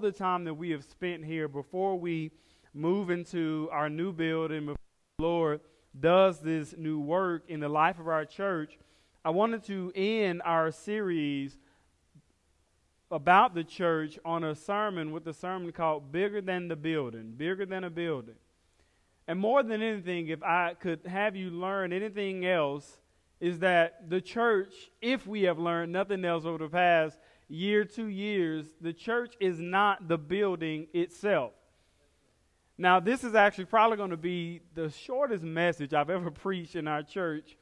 the time that we have spent here before we move into our new building, before the Lord does this new work in the life of our church, I wanted to end our series about the church on a sermon with a sermon called Bigger Than the Building. Bigger Than a Building. And more than anything, if I could have you learn anything else, is that the church, if we have learned nothing else over the past year, two years, the church is not the building itself. Now, this is actually probably going to be the shortest message I've ever preached in our church,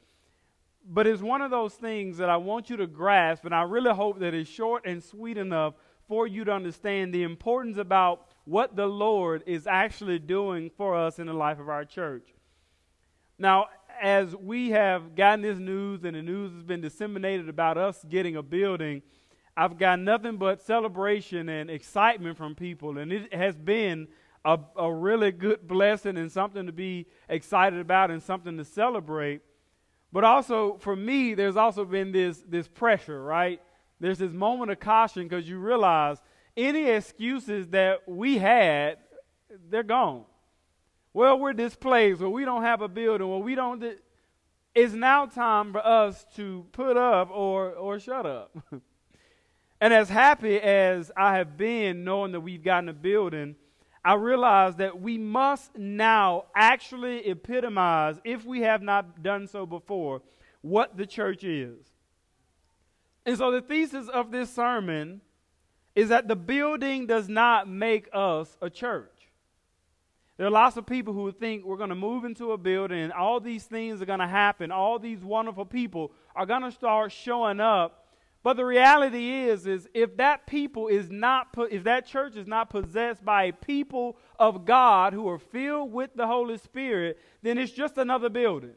but it's one of those things that I want you to grasp, and I really hope that it's short and sweet enough for you to understand the importance about what the Lord is actually doing for us in the life of our church. Now, as we have gotten this news and the news has been disseminated about us getting a building, I've got nothing but celebration and excitement from people, and it has been a, a really good blessing and something to be excited about and something to celebrate. But also for me, there's also been this this pressure, right? There's this moment of caution because you realize any excuses that we had, they're gone. Well, we're displaced, or we don't have a building, or we don't. It's now time for us to put up or or shut up. and as happy as I have been knowing that we've gotten a building, I realize that we must now actually epitomize, if we have not done so before, what the church is. And so the thesis of this sermon is that the building does not make us a church. There are lots of people who think we're going to move into a building and all these things are going to happen. All these wonderful people are going to start showing up. But the reality is is if that people is not if that church is not possessed by a people of God who are filled with the Holy Spirit, then it's just another building.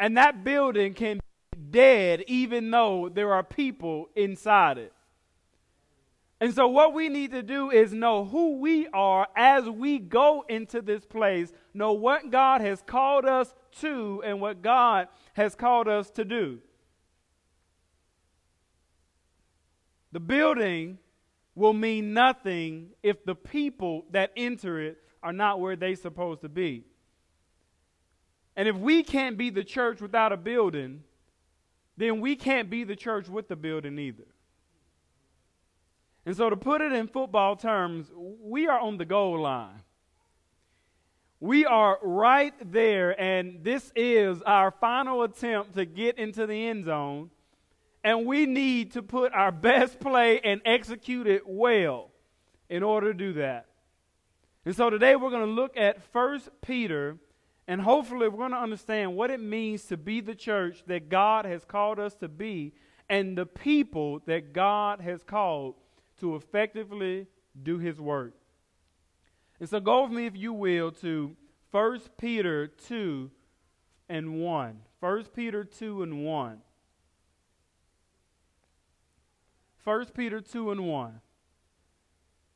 And that building can be dead even though there are people inside it. And so, what we need to do is know who we are as we go into this place, know what God has called us to and what God has called us to do. The building will mean nothing if the people that enter it are not where they're supposed to be. And if we can't be the church without a building, then we can't be the church with the building either. And so, to put it in football terms, we are on the goal line. We are right there, and this is our final attempt to get into the end zone. And we need to put our best play and execute it well in order to do that. And so today we're going to look at First Peter, and hopefully we're going to understand what it means to be the church that God has called us to be and the people that God has called to effectively do his work. And so go with me, if you will, to 1 Peter 2 and 1. 1 Peter 2 and 1. 1 Peter 2 and 1.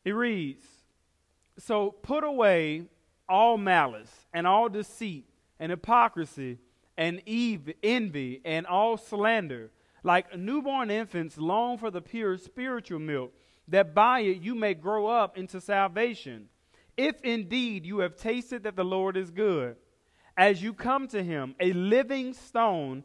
It reads So put away all malice and all deceit and hypocrisy and envy and all slander. Like newborn infants, long for the pure spiritual milk that by it you may grow up into salvation, if indeed you have tasted that the Lord is good. As you come to him, a living stone,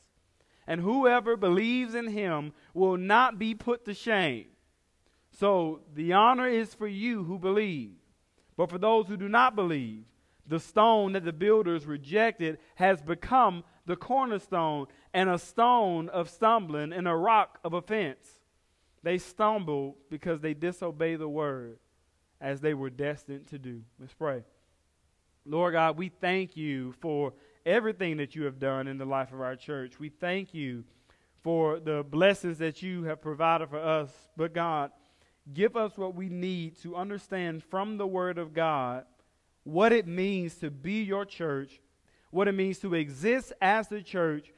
And whoever believes in him will not be put to shame. So the honor is for you who believe. But for those who do not believe, the stone that the builders rejected has become the cornerstone and a stone of stumbling and a rock of offense. They stumble because they disobey the word as they were destined to do. Let's pray. Lord God, we thank you for everything that you have done in the life of our church. We thank you for the blessings that you have provided for us. But God, give us what we need to understand from the Word of God what it means to be your church, what it means to exist as the church,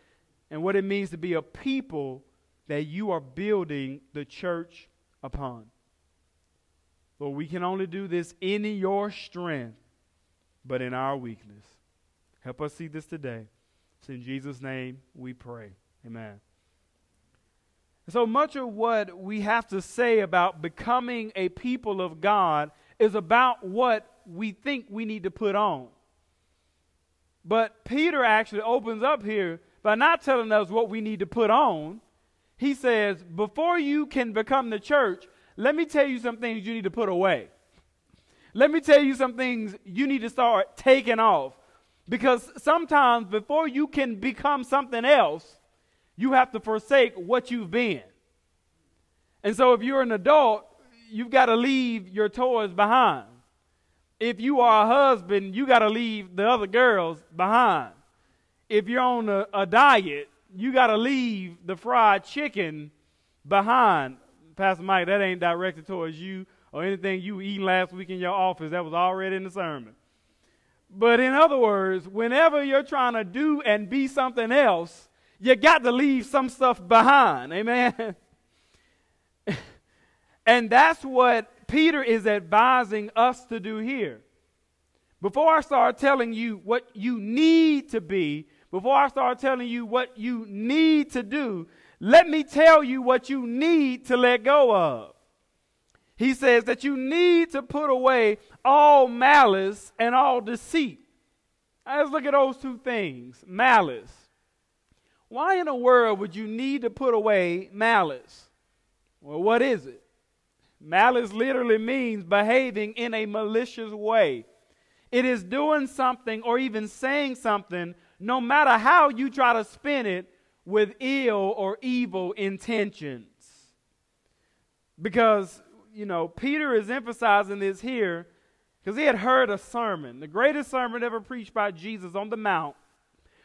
and what it means to be a people that you are building the church upon. Lord, we can only do this in your strength, but in our weakness. Help us see this today. It's in Jesus' name we pray. Amen. So much of what we have to say about becoming a people of God is about what we think we need to put on. But Peter actually opens up here by not telling us what we need to put on. He says, before you can become the church, let me tell you some things you need to put away. Let me tell you some things you need to start taking off. Because sometimes before you can become something else, you have to forsake what you've been. And so if you're an adult, you've got to leave your toys behind. If you are a husband, you got to leave the other girls behind. If you're on a, a diet, you got to leave the fried chicken behind. Pastor Mike, that ain't directed towards you or anything you eaten last week in your office. That was already in the sermon. But in other words, whenever you're trying to do and be something else, you got to leave some stuff behind. Amen. and that's what Peter is advising us to do here. Before I start telling you what you need to be, before I start telling you what you need to do, let me tell you what you need to let go of. He says that you need to put away all malice and all deceit. let's look at those two things malice. Why in the world would you need to put away malice? Well, what is it? Malice literally means behaving in a malicious way. It is doing something or even saying something, no matter how you try to spin it, with ill or evil intentions. Because you know, Peter is emphasizing this here because he had heard a sermon, the greatest sermon ever preached by Jesus on the Mount,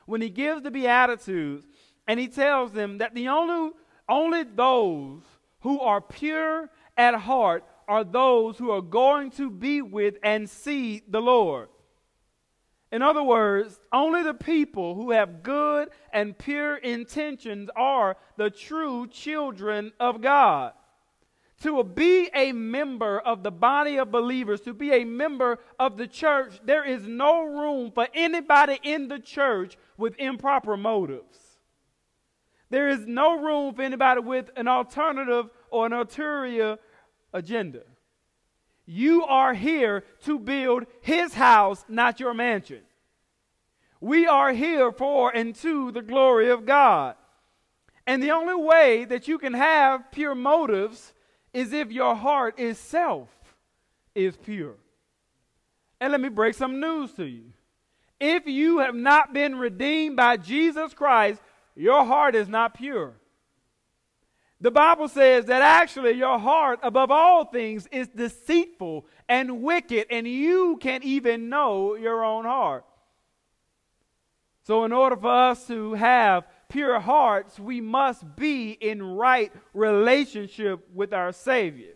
when he gives the Beatitudes and he tells them that the only, only those who are pure at heart are those who are going to be with and see the Lord. In other words, only the people who have good and pure intentions are the true children of God to be a member of the body of believers, to be a member of the church, there is no room for anybody in the church with improper motives. There is no room for anybody with an alternative or an ulterior agenda. You are here to build his house, not your mansion. We are here for and to the glory of God. And the only way that you can have pure motives is if your heart itself is pure. And let me break some news to you. If you have not been redeemed by Jesus Christ, your heart is not pure. The Bible says that actually your heart, above all things, is deceitful and wicked, and you can't even know your own heart. So, in order for us to have pure hearts, we must be in right relationship with our Savior.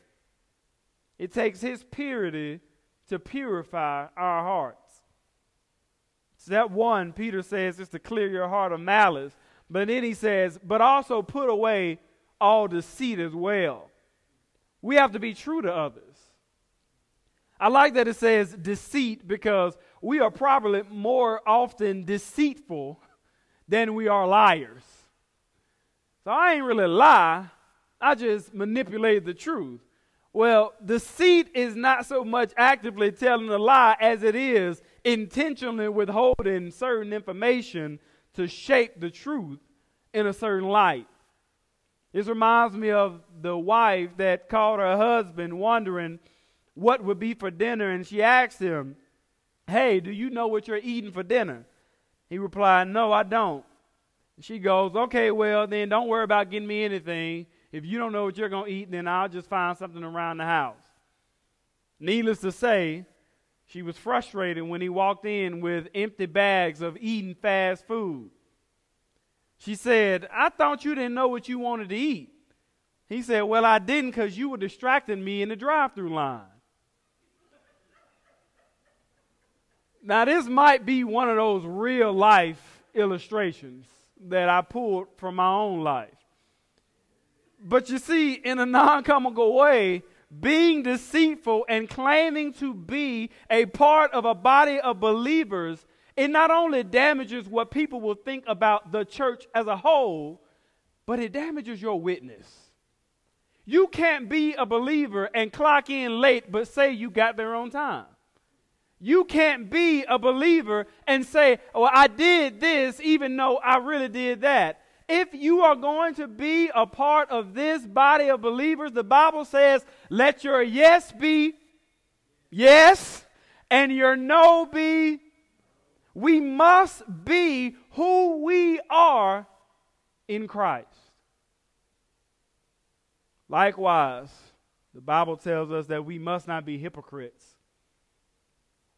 It takes His purity to purify our hearts. Step one, Peter says, is to clear your heart of malice. But then he says, but also put away all deceit as well. We have to be true to others. I like that it says deceit because we are probably more often deceitful than we are liars. So I ain't really lie, I just manipulate the truth. Well, deceit is not so much actively telling a lie as it is intentionally withholding certain information to shape the truth in a certain light. This reminds me of the wife that called her husband wondering what would be for dinner, and she asked him, Hey, do you know what you're eating for dinner? He replied, No, I don't. She goes, Okay, well, then don't worry about getting me anything. If you don't know what you're going to eat, then I'll just find something around the house. Needless to say, she was frustrated when he walked in with empty bags of eating fast food. She said, I thought you didn't know what you wanted to eat. He said, Well, I didn't because you were distracting me in the drive through line. Now, this might be one of those real life illustrations that I pulled from my own life. But you see, in a non comical way, being deceitful and claiming to be a part of a body of believers, it not only damages what people will think about the church as a whole, but it damages your witness. You can't be a believer and clock in late but say you got there on time. You can't be a believer and say, Well, I did this even though I really did that. If you are going to be a part of this body of believers, the Bible says, Let your yes be yes and your no be. We must be who we are in Christ. Likewise, the Bible tells us that we must not be hypocrites.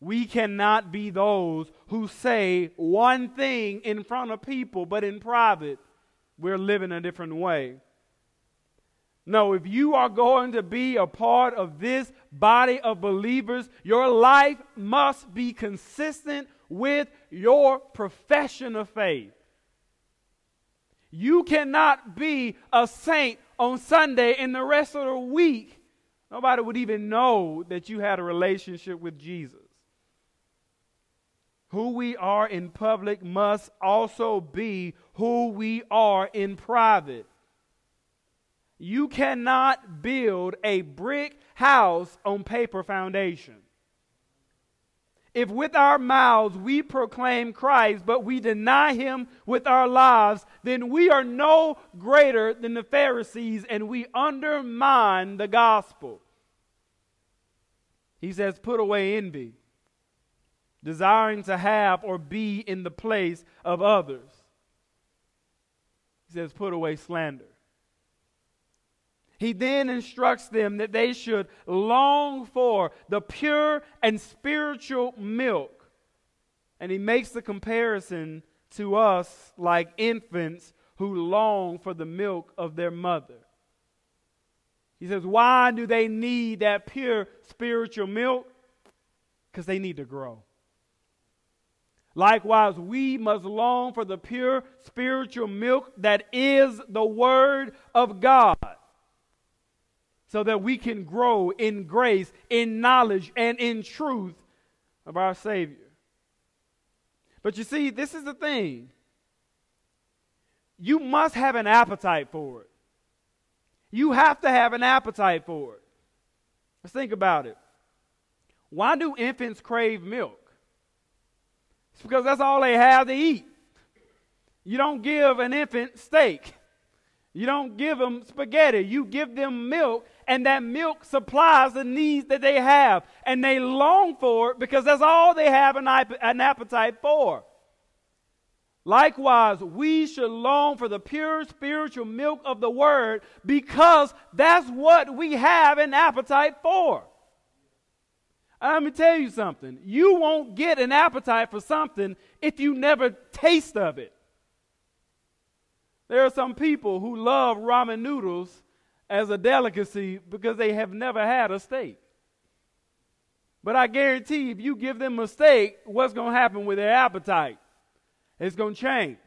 We cannot be those who say one thing in front of people, but in private, we're living a different way. No, if you are going to be a part of this body of believers, your life must be consistent with your profession of faith. You cannot be a saint on Sunday and the rest of the week. Nobody would even know that you had a relationship with Jesus. Who we are in public must also be who we are in private. You cannot build a brick house on paper foundation. If with our mouths we proclaim Christ, but we deny him with our lives, then we are no greater than the Pharisees and we undermine the gospel. He says, Put away envy desiring to have or be in the place of others. He says, put away slander. He then instructs them that they should long for the pure and spiritual milk. And he makes the comparison to us like infants who long for the milk of their mother. He says, Why do they need that pure spiritual milk? Because they need to grow. Likewise, we must long for the pure spiritual milk that is the Word of God, so that we can grow in grace, in knowledge, and in truth of our Savior. But you see, this is the thing you must have an appetite for it. You have to have an appetite for it. Let's think about it. Why do infants crave milk? It's because that's all they have to eat. You don't give an infant steak. You don't give them spaghetti. You give them milk, and that milk supplies the needs that they have. And they long for it because that's all they have an, an appetite for. Likewise, we should long for the pure spiritual milk of the Word because that's what we have an appetite for. Let me tell you something. You won't get an appetite for something if you never taste of it. There are some people who love ramen noodles as a delicacy because they have never had a steak. But I guarantee if you give them a steak, what's going to happen with their appetite? It's going to change.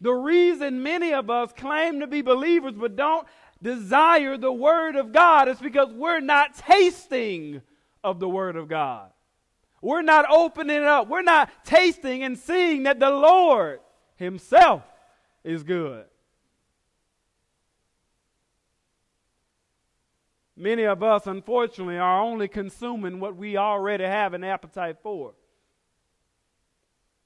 The reason many of us claim to be believers but don't desire the Word of God is because we're not tasting of the Word of God. We're not opening it up. We're not tasting and seeing that the Lord Himself is good. Many of us, unfortunately, are only consuming what we already have an appetite for.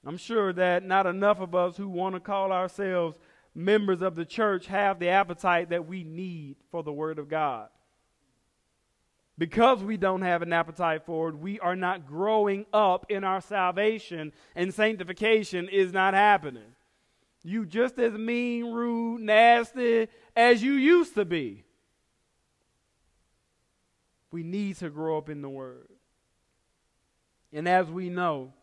I'm sure that not enough of us who want to call ourselves members of the church have the appetite that we need for the Word of God because we don't have an appetite for it, we are not growing up in our salvation, and sanctification is not happening. You just as mean, rude, nasty as you used to be. We need to grow up in the Word. And as we know,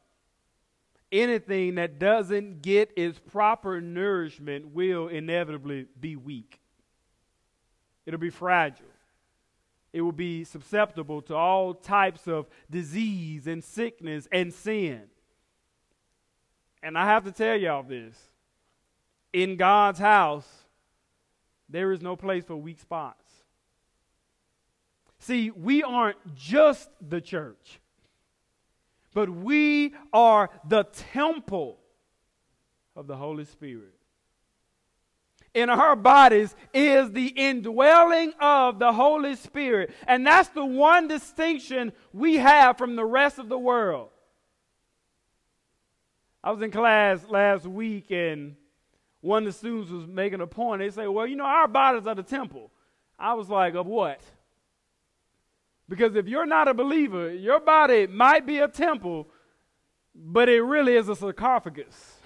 anything that doesn't get its proper nourishment will inevitably be weak, it'll be fragile. It will be susceptible to all types of disease and sickness and sin. And I have to tell y'all this in God's house, there is no place for weak spots. See, we aren't just the church, but we are the temple of the Holy Spirit. In our bodies is the indwelling of the Holy Spirit. And that's the one distinction we have from the rest of the world. I was in class last week and one of the students was making a point. They say, Well, you know, our bodies are the temple. I was like, Of what? Because if you're not a believer, your body might be a temple, but it really is a sarcophagus.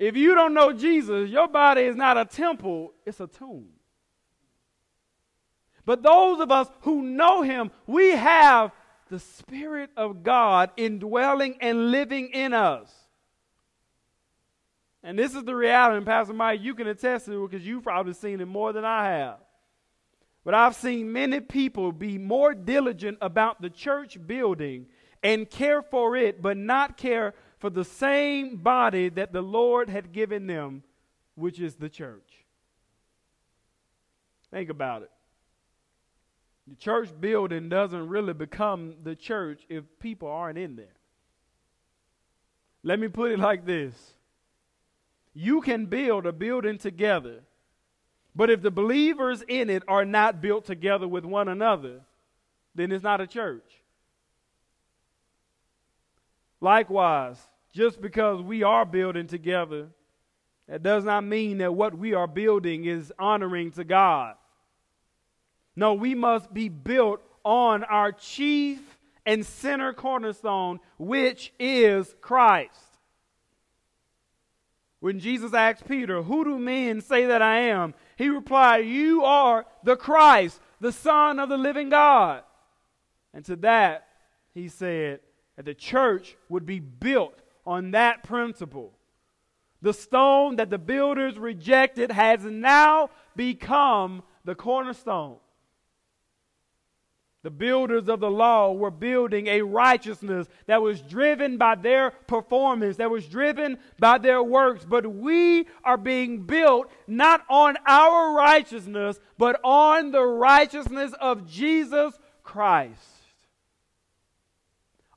If you don't know Jesus, your body is not a temple, it's a tomb. But those of us who know him, we have the Spirit of God indwelling and living in us. And this is the reality, and Pastor Mike, you can attest to it because you've probably seen it more than I have. But I've seen many people be more diligent about the church building and care for it, but not care for the same body that the Lord had given them, which is the church. Think about it. The church building doesn't really become the church if people aren't in there. Let me put it like this you can build a building together, but if the believers in it are not built together with one another, then it's not a church. Likewise, just because we are building together, that does not mean that what we are building is honoring to God. No, we must be built on our chief and center cornerstone, which is Christ. When Jesus asked Peter, Who do men say that I am? He replied, You are the Christ, the Son of the living God. And to that, he said that the church would be built on that principle. The stone that the builders rejected has now become the cornerstone. The builders of the law were building a righteousness that was driven by their performance, that was driven by their works. But we are being built not on our righteousness, but on the righteousness of Jesus Christ.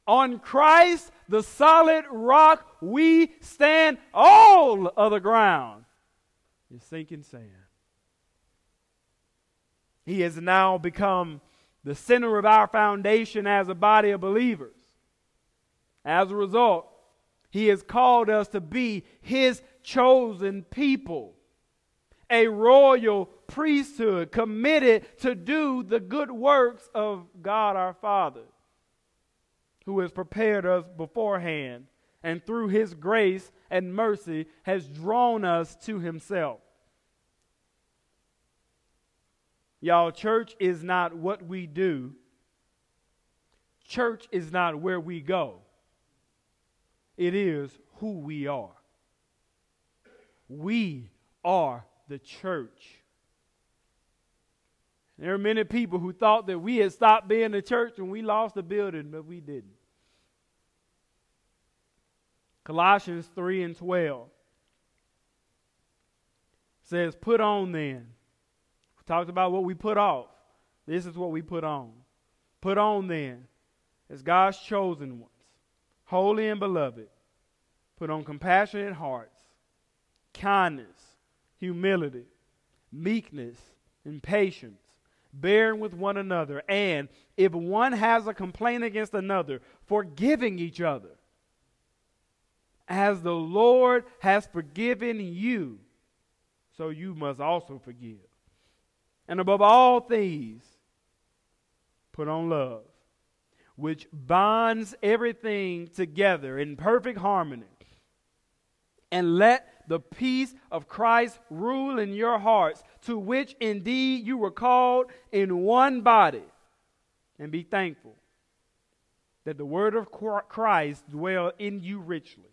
On Christ, the solid rock, we stand. All of the ground is sinking sand. He has now become the center of our foundation as a body of believers. As a result, He has called us to be His chosen people, a royal priesthood committed to do the good works of God our Father, who has prepared us beforehand and through His grace and mercy has drawn us to Himself. Y'all, church is not what we do, church is not where we go, it is who we are. We are the church. There are many people who thought that we had stopped being the church when we lost the building, but we didn't. Colossians 3 and 12 says, Put on then We talked about what we put off. This is what we put on. Put on then, as God's chosen ones, holy and beloved, put on compassionate hearts, kindness, humility, meekness, and patience, bearing with one another, and if one has a complaint against another, forgiving each other. As the Lord has forgiven you, so you must also forgive. And above all things, put on love, which binds everything together in perfect harmony. And let the peace of Christ rule in your hearts, to which indeed you were called in one body. And be thankful that the word of Christ dwell in you richly,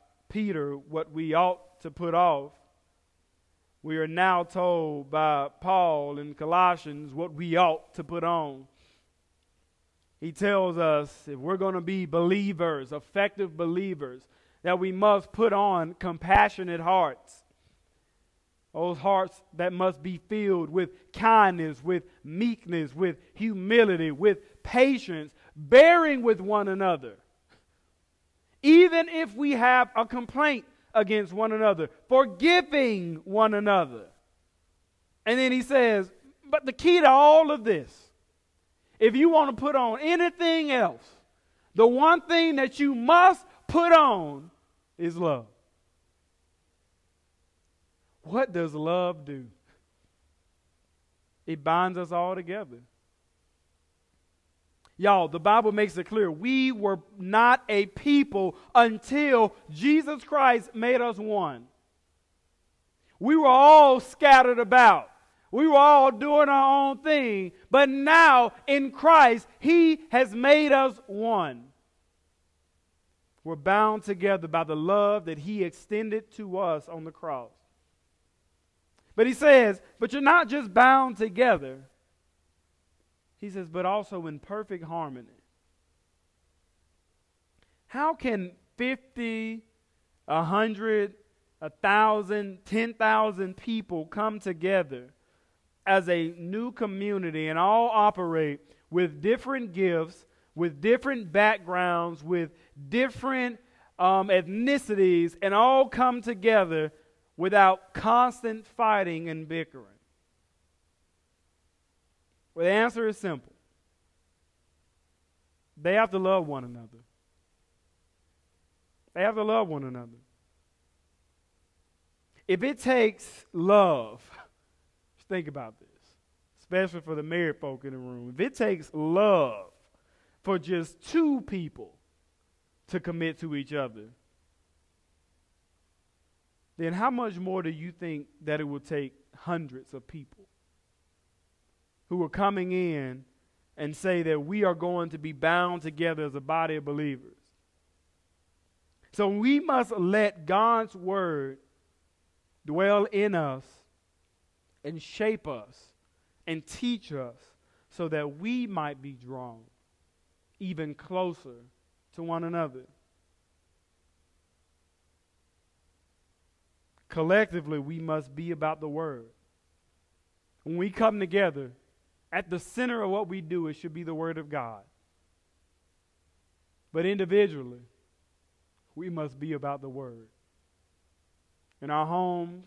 Peter what we ought to put off, we are now told by Paul in Colossians what we ought to put on. He tells us if we're going to be believers, effective believers, that we must put on compassionate hearts. Those hearts that must be filled with kindness, with meekness, with humility, with patience, bearing with one another. Even if we have a complaint against one another, forgiving one another. And then he says, but the key to all of this, if you want to put on anything else, the one thing that you must put on is love. What does love do? It binds us all together. Y'all, the Bible makes it clear we were not a people until Jesus Christ made us one. We were all scattered about. We were all doing our own thing. But now in Christ, He has made us one. We're bound together by the love that He extended to us on the cross. But He says, but you're not just bound together, he says, but also in perfect harmony. How can 50, 100, 1,000, 10,000 people come together as a new community and all operate with different gifts, with different backgrounds, with different um, ethnicities, and all come together without constant fighting and bickering? Well, the answer is simple they have to love one another. They have to love one another. If it takes love, just think about this, especially for the married folk in the room. If it takes love for just two people to commit to each other, then how much more do you think that it will take hundreds of people who are coming in and say that we are going to be bound together as a body of believers. So we must let God's word dwell in us and shape us and teach us so that we might be drawn even closer to one another. Collectively, we must be about the word. When we come together, at the center of what we do, it should be the Word of God. But individually, we must be about the Word. In our homes,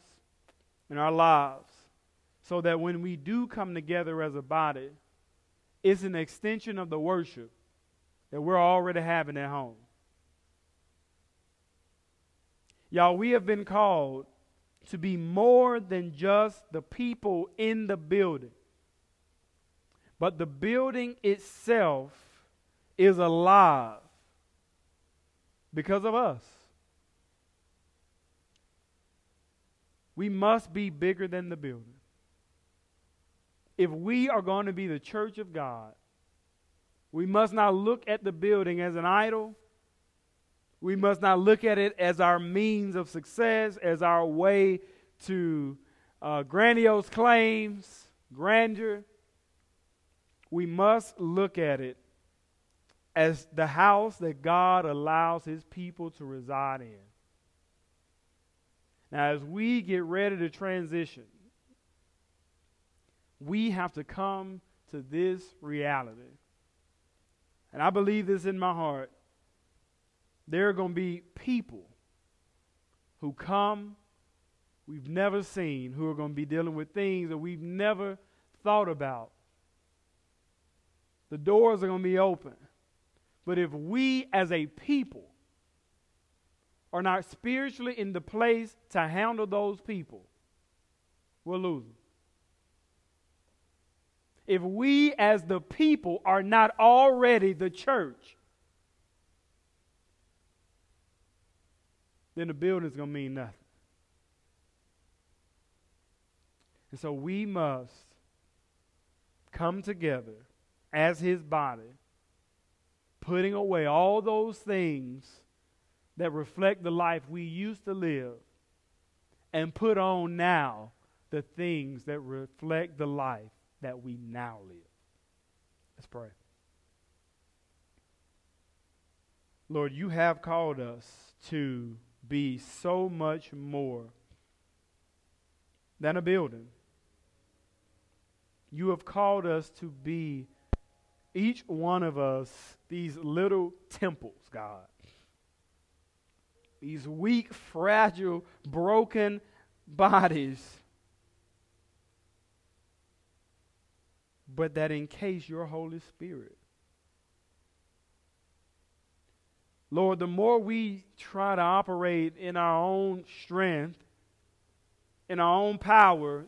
in our lives, so that when we do come together as a body, it's an extension of the worship that we're already having at home. Y'all, we have been called to be more than just the people in the building. But the building itself is alive because of us. We must be bigger than the building. If we are going to be the church of God, we must not look at the building as an idol. We must not look at it as our means of success, as our way to uh, grandiose claims, grandeur we must look at it as the house that God allows his people to reside in. Now, as we get ready to transition, we have to come to this reality. And I believe this in my heart. There are going to be people who come we've never seen, who are going to be dealing with things that we've never thought about the doors are going to be open. But if we as a people are not spiritually in the place to handle those people, we'll lose them. if we as the people are not already the church, then the building's going to mean nothing. And so we must come together as his body, putting away all those things that reflect the life we used to live, and put on now the things that reflect the life that we now live. Let's pray. Lord, you have called us to be so much more than a building. You have called us to be, each one of us, these little temples, God. These weak, fragile, broken bodies. But that encase your Holy Spirit. Lord, the more we try to operate in our own strength, in our own power,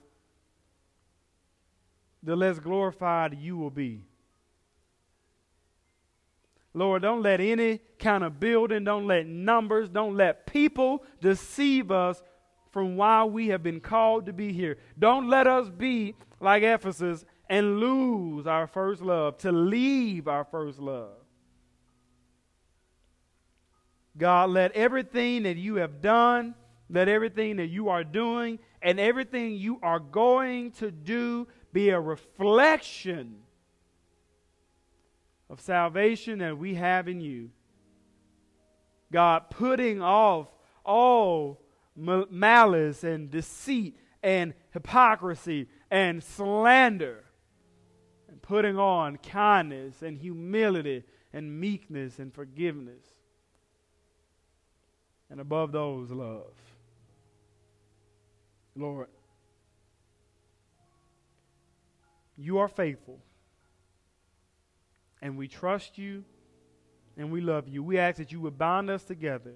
the less glorified you will be. Lord, don't let any kind of building, don't let numbers, don't let people deceive us from why we have been called to be here. Don't let us be like Ephesus and lose our first love, to leave our first love. God, let everything that you have done, let everything that you are doing, and everything you are going to do be a reflection of salvation that we have in you. God, putting off all malice and deceit and hypocrisy and slander, and putting on kindness and humility and meekness and forgiveness and above those, love. Lord, you are faithful, and we trust you, and we love you. We ask that you would bind us together.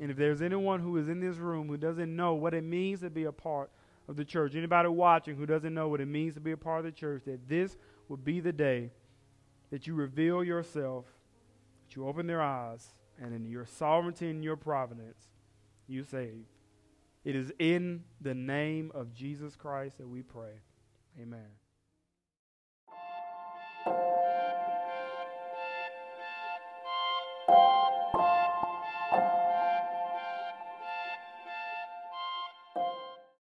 And if there's anyone who is in this room who doesn't know what it means to be a part of the church, anybody watching who doesn't know what it means to be a part of the church, that this would be the day that you reveal yourself that you open their eyes, and in your sovereignty and your providence, you save. It is in the name of Jesus Christ that we pray. Amen thank you